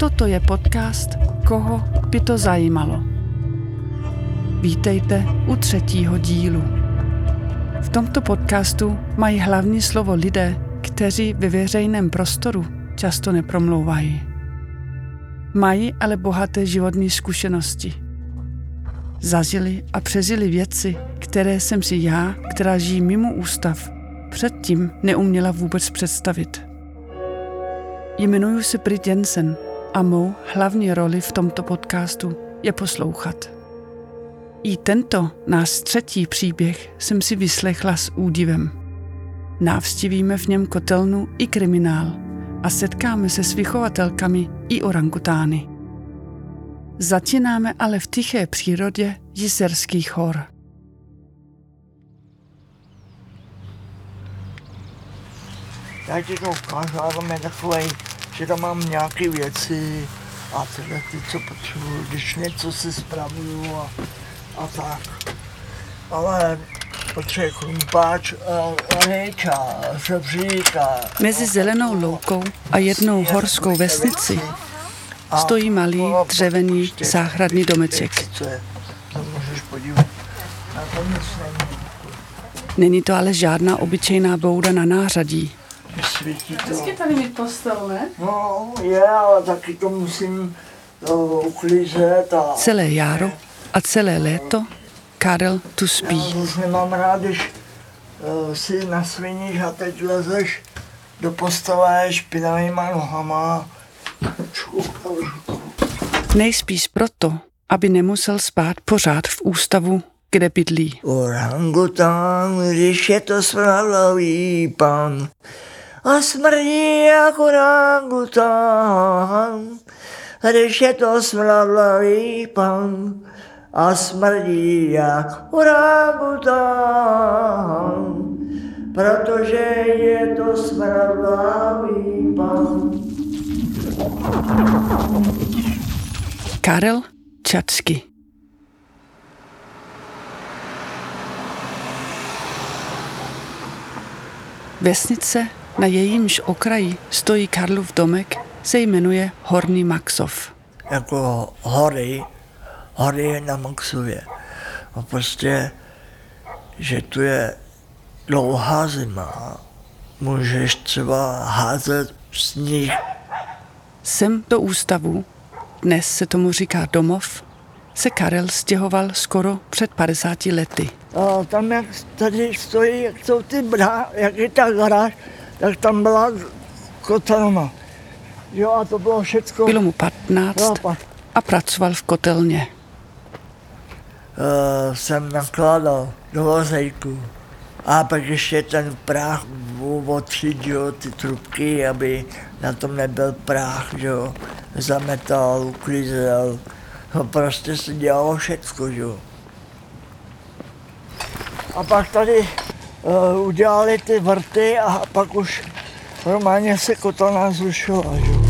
Toto je podcast Koho by to zajímalo. Vítejte u třetího dílu. V tomto podcastu mají hlavní slovo lidé, kteří ve veřejném prostoru často nepromlouvají. Mají ale bohaté životní zkušenosti. Zažili a přežili věci, které jsem si já, která žijí mimo ústav, předtím neuměla vůbec představit. Jmenuji se Brit Jensen a mou hlavní roli v tomto podcastu je poslouchat. I tento náš třetí příběh jsem si vyslechla s údivem. Návštívíme v něm kotelnu i kriminál a setkáme se s vychovatelkami i orangutány. Začínáme ale v tiché přírodě Jizerských hor. Já ti to ukážu, tam je takovej, že tam mám nějaké věci a tyhle ty, co potřebuju, když něco si spravuju a, a tak. Ale potřebuje chrumpáč, hejč a žebřík a... Mezi zelenou loukou a jednou horskou vesnici stojí malý dřevěný záhradný domeček. Není to ale žádná obyčejná bouda na nářadí. Svítí to. tady mít postel, ne? No, je, ale taky to musím to uklízet a... Celé jaro a celé léto Karel tu Já spí. už nemám rád, když uh, si nasviníš a teď lezeš do postele špinavýma nohama. Nejspíš proto, aby nemusel spát pořád v ústavu, kde bydlí. Orangután, když je to smradlavý pan, a smrdí jako orangután, když je to smradlavý pan, a smrdí jak orangután, protože je to smradlavý pan. Karel Čačky. Vesnice, na jejímž okraji stojí Karlův domek, se jmenuje Horný Maxov. jako hory, hory na Maxově. A prostě, že tu je dlouhá zima, můžeš třeba házet sníh. Sem do ústavu, dnes se tomu říká domov, se Karel stěhoval skoro před 50 lety. A tam, jak tady stojí, jak jsou ty brá, jak je ta garáž, tak tam byla kotelna. Jo, a to bylo všecko. Bylo mu 15 No, pa- a pracoval v kotelně. uh, jsem nakládal do vozejku. A pak ještě ten práh jo, ty trubky, aby na tom nebyl práh, že jo. Zametal, uklízel. No prostě se dělalo všecko, že jo. A pak tady udělali ty vrty a pak už normálně se kotelná zrušila, že.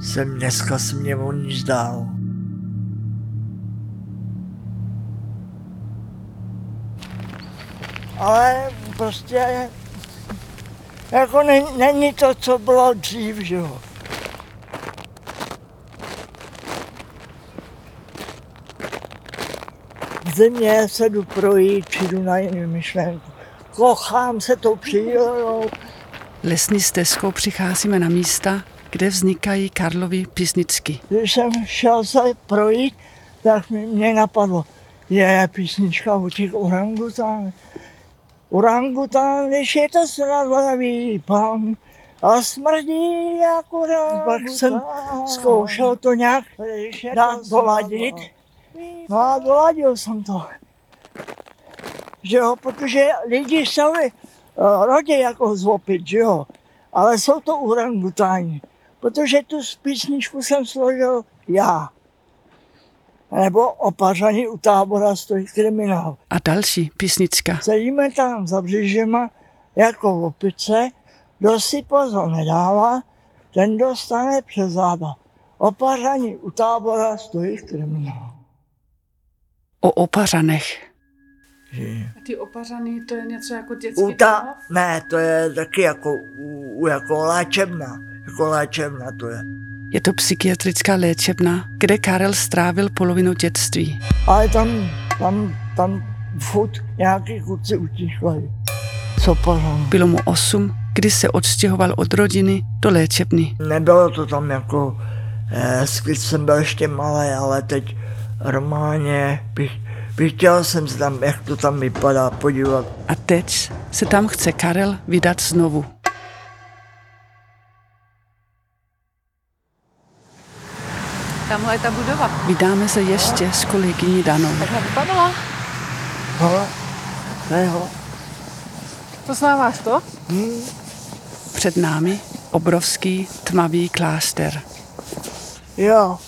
Jsem dneska se mě o ní zdál. Ale prostě jako není, není to, co bylo dřív, že jo. V zimě se jdu projít, přijdu na jinou myšlenku. Kochám se tou přírodou, Lesní stezkou přicházíme na místa, kde vznikají Karlovy písničky. Když jsem šel se projít, tak mi- mě napadlo, je písnička o těch orangutánech. Orangután, když je to smradlavý pan, a smrdí jak orangután. Pak jsem zkoušel to nějak dát doladit. No a doladil jsem to. Že jo, protože lidi se uh, rodí jako zlopit, že jo. Ale jsou to orangutáni protože tu písničku jsem složil já. Nebo opařaní u tábora stojí kriminál. A další písnička. Sedíme tam za břižema jako opice, kdo si pozor nedává, ten dostane přes záda. Opařaní u tábora stojí kriminál. O opařanech. Že- Ty opařaný, to je něco jako dětský U ta, ne, to je taky jako, u, jako léčebna. Jako léčebna to je. Je to psychiatrická léčebna, kde Karel strávil polovinu dětství. Ale tam, tam, tam furt nějaký kluci utíkají. Co pořád. Bylo mu 8, kdy se odstěhoval od rodiny do léčebny. Nebylo to tam jako, eh, když jsem byl ještě malý, ale teď normálně bych, bych chtěl jsem se tam, jak to tam vypadá, podívat. A teď se tam chce Karel vydat znovu. Tamhle je ta budova. Vydáme se ještě s kolegyní Danou. Takhle vypadala. Hele, ne, hele. Poznáváš to? Před námi obrovský tmavý klášter. Jo,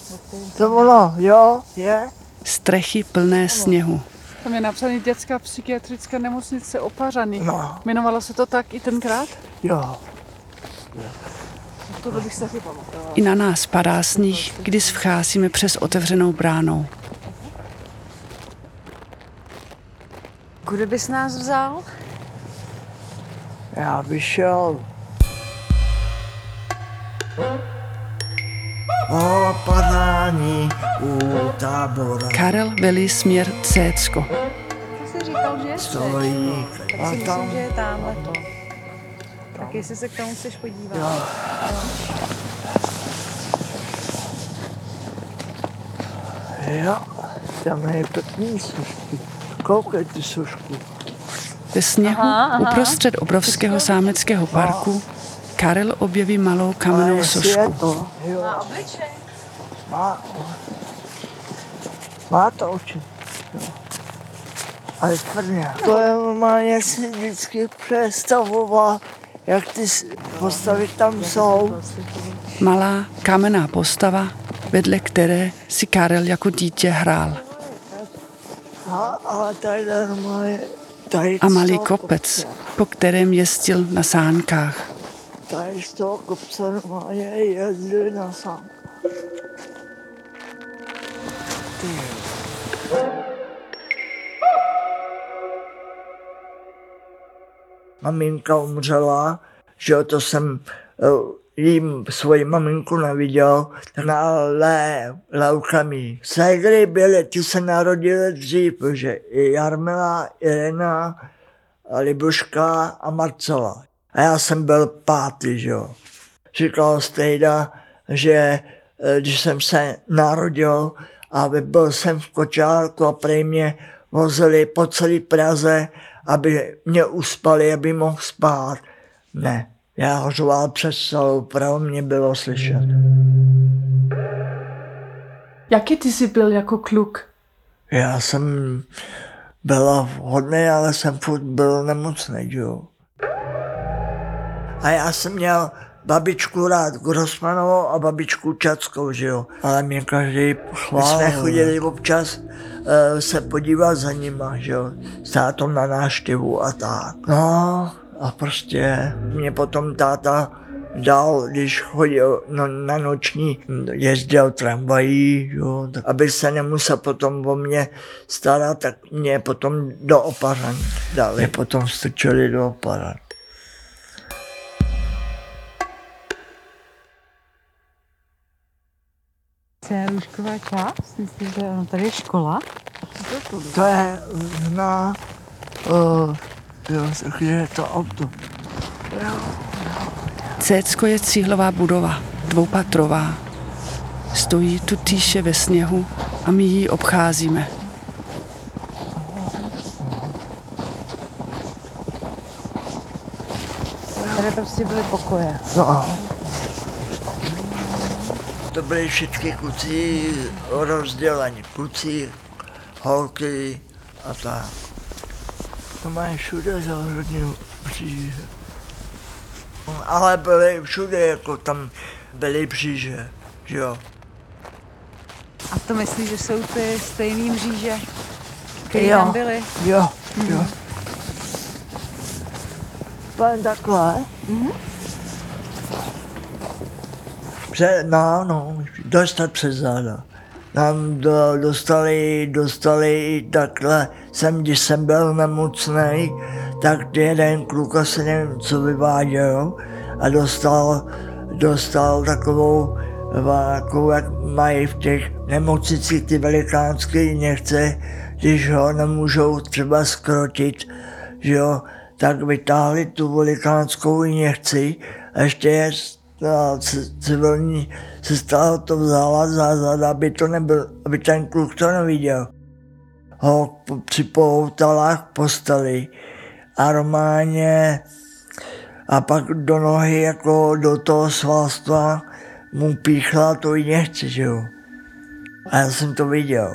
to ono, jo, je. Strechy plné sněhu. Tam je napsaný dětská psychiatrická nemocnice Opařany. No. Jmenovalo se to tak i tenkrát? Jo, To bych se. I na nás padá sníh, když vcházíme přes otevřenou bránou. Kudy bys nás vzal? já bych šel. O padání u tábora Karel velí směr Cécko. Říkal, že je stojí a tam, myslím, že je tamhle to. Tak jestli se k tomu chceš podívat. jo, tam je pěkný sušky. Koukej ty sušku. Ve sněhu uprostřed obrovského zámeckého parku Karel objeví malou kamennou jestli je sošku. to, jo, A obličej? má, má to oči. Jo. Ale tvrdě. To je normálně, jak si vždycky představoval, jak ty postavy tam jsou. Malá kamenná postava, vedle které si Karel jako dítě hrál. A, malý kopec, po kterém jezdil na sánkách. Tady z toho kopce normálně jezdili na sám. Maminka umřela, že to jsem eh, jim svoji maminku neviděl, na lé, leukemii. Ségry byly, ty se narodily dřív, že i Jarmila, Irena, Libuška a Marcela. A já jsem byl pátý, že jo. Říkal Stejda, že eh, když jsem se narodil a byl jsem v kočárku a prej mě vozili po celé Praze, aby mě uspali, aby mohl spát. Ne, já ho řval přes celou Prahu, mě bylo slyšet. Jaký ty jsi byl jako kluk? Já jsem byl hodný, ale jsem furt byl nemocný, že jo. A já jsem měl babičku rád Grossmanovou a babičku Čackou, že jo. Ale mě každý chválil. My jsme chodili občas uh, se podívat za nima, že jo. S tátom na náštěvu a tak. No a prostě mě potom táta dal, když chodil no, na noční, jezdil tramvají, jo, tak aby se nemusel potom o mě starat, tak mě potom do oparan dali. Mě potom strčili do oparan. To je lůžková část? Myslíš, že no, tady je škola? To je na... Uh, jo, takže je to auto. Cécko je cíhlová budova, dvoupatrová. Stojí tu týše ve sněhu a my ji obcházíme. Tady prostě byly pokoje. No. To byli všichni kluci rozdělení. Kluci, holky a tak. To mají všude zárodní příže. Ale byli všude, jako tam byly příže, že jo. A to myslíš, že jsou ty stejný mříže, které Jo. tam byly? Jo, jo. Jen takhle. Pře, no, no, dostat přes záda. Tam do, dostali, dostali i takhle jsem, když jsem byl nemocný, tak jeden kluk, asi nevím, co vyváděl, a dostal, dostal takovou, takovou, jak mají v těch nemocnicích ty velikánské nechce, když ho nemůžou třeba skrotit, že jo, tak vytáhli tu velikánskou nechci a ještě je ta civilní sestra to vzala za zad, aby, to nebyl, aby ten kluk to neviděl. Ho připoutala k posteli a normálně a pak do nohy jako do toho svalstva mu píchla to i nechci, že jo. A já jsem to viděl.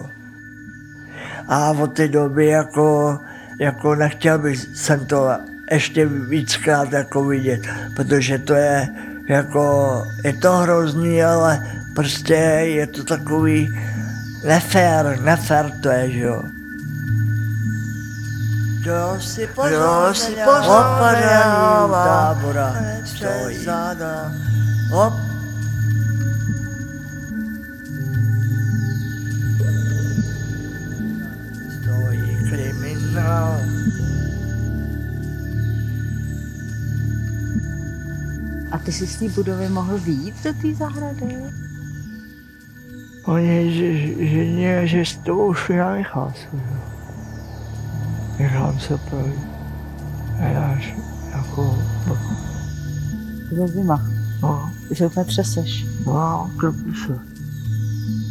A od té doby jako, jako nechtěl bych jsem to ještě víckrát jako vidět, protože to je jako, je to hrozný, ale prostě je to takový nefér, nefér to je, že jo. Kdo si pořádá tábora stojí. Hop. Stojí kriminál. Ty jsi z té budovy mohl výjít do té zahrady? Oni, že, že, že, že s tebou už já nechal se, Nechám se projít. A já jako... Je zima. No, Ty se úplně třeseš. no, krpí se.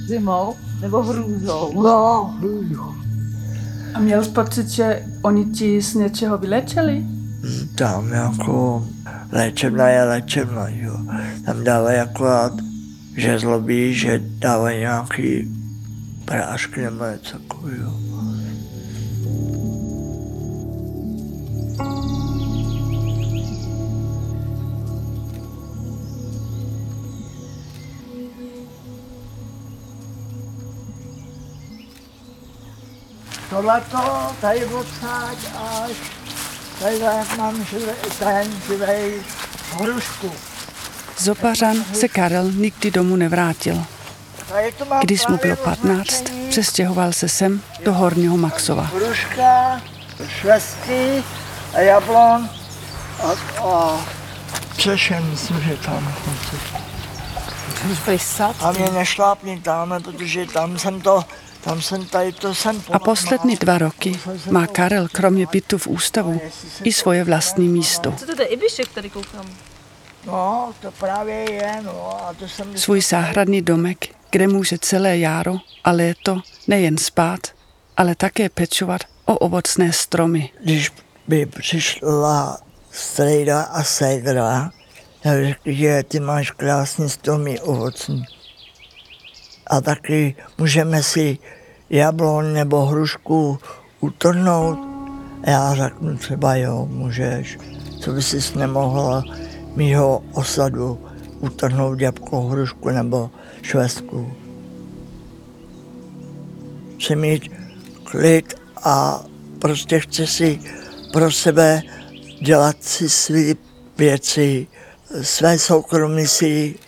Zimou nebo hrůzou? No, hrůzou. A měl jsi pocit, že oni ti z něčeho vylečili? Tam jako léčebna je léčebna, jo. Tam dávají akorát, že zlobí, že dávají nějaký prášky nebo něco takového. Tohle to, tady odsáď až, tady mám živej, ten živej hrušku. Zopařan se Karel nikdy domů nevrátil. Když mu bylo právě 15, označený. přestěhoval se sem do Horního Maxova. Hruška, švestky a jablon a, a třešen, myslím, že tam prysat. A mě nešlápni tam, protože tam jsem to, tam jsem tady to jsem A poslední dva roky má Karel kromě bytu v ústavu i svoje vlastní místo. Co to je Ibišek, tady koukám? No, to právě je, no, a to jsem... Svůj záhradný domek, kde může celé járo a léto nejen spát, ale také pečovat o ovocné stromy. Když by přišla strejda a ségra, já řekl, že ty máš krásný stromy ovocný. A taky můžeme si jablon nebo hrušku utrhnout. A já řeknu třeba jo, můžeš. Co by si nemohla mýho osadu utrhnout jabko, hrušku nebo švestku. Chci mít klid a prostě chci si pro sebe dělat si své věci, své soukromí si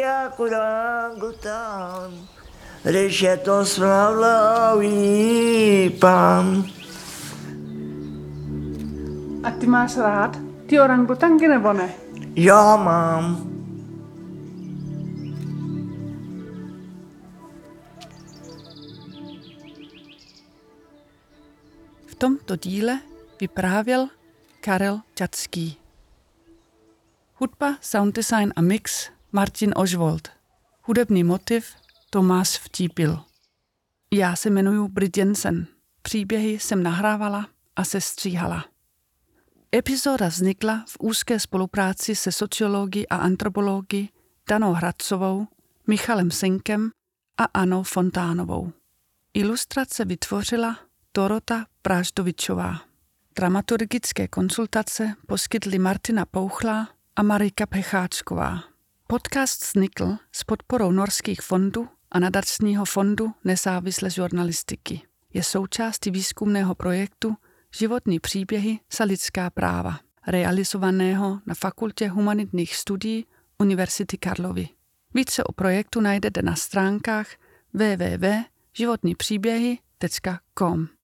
jako rangután, když je to smradlavý pán. A ty máš rád ty orangutangy nebo ne? Já mám. V tomto díle vyprávěl Karel Čacký. Hudba, sound design a mix Martin Ožvold. Hudební motiv Tomáš Vtípil. Já se jmenuji Brit Jensen. Příběhy jsem nahrávala a sestříhala. Epizoda vznikla v úzké spolupráci se sociology a antropology Danou Hradcovou, Michalem Senkem a Anou Fontánovou. Ilustrace vytvořila Dorota Práždovičová. Dramaturgické konsultace poskytly Martina Pouchla a Marika Pecháčková. Podcast vznikl s podporou norských fondů a nadačního fondu nezávislé žurnalistiky. Je součástí výzkumného projektu Životní příběhy za lidská práva, realizovaného na Fakultě humanitních studií Univerzity Karlovy. Více o projektu najdete na stránkách www.životnipříběhy.cz. www.www.com.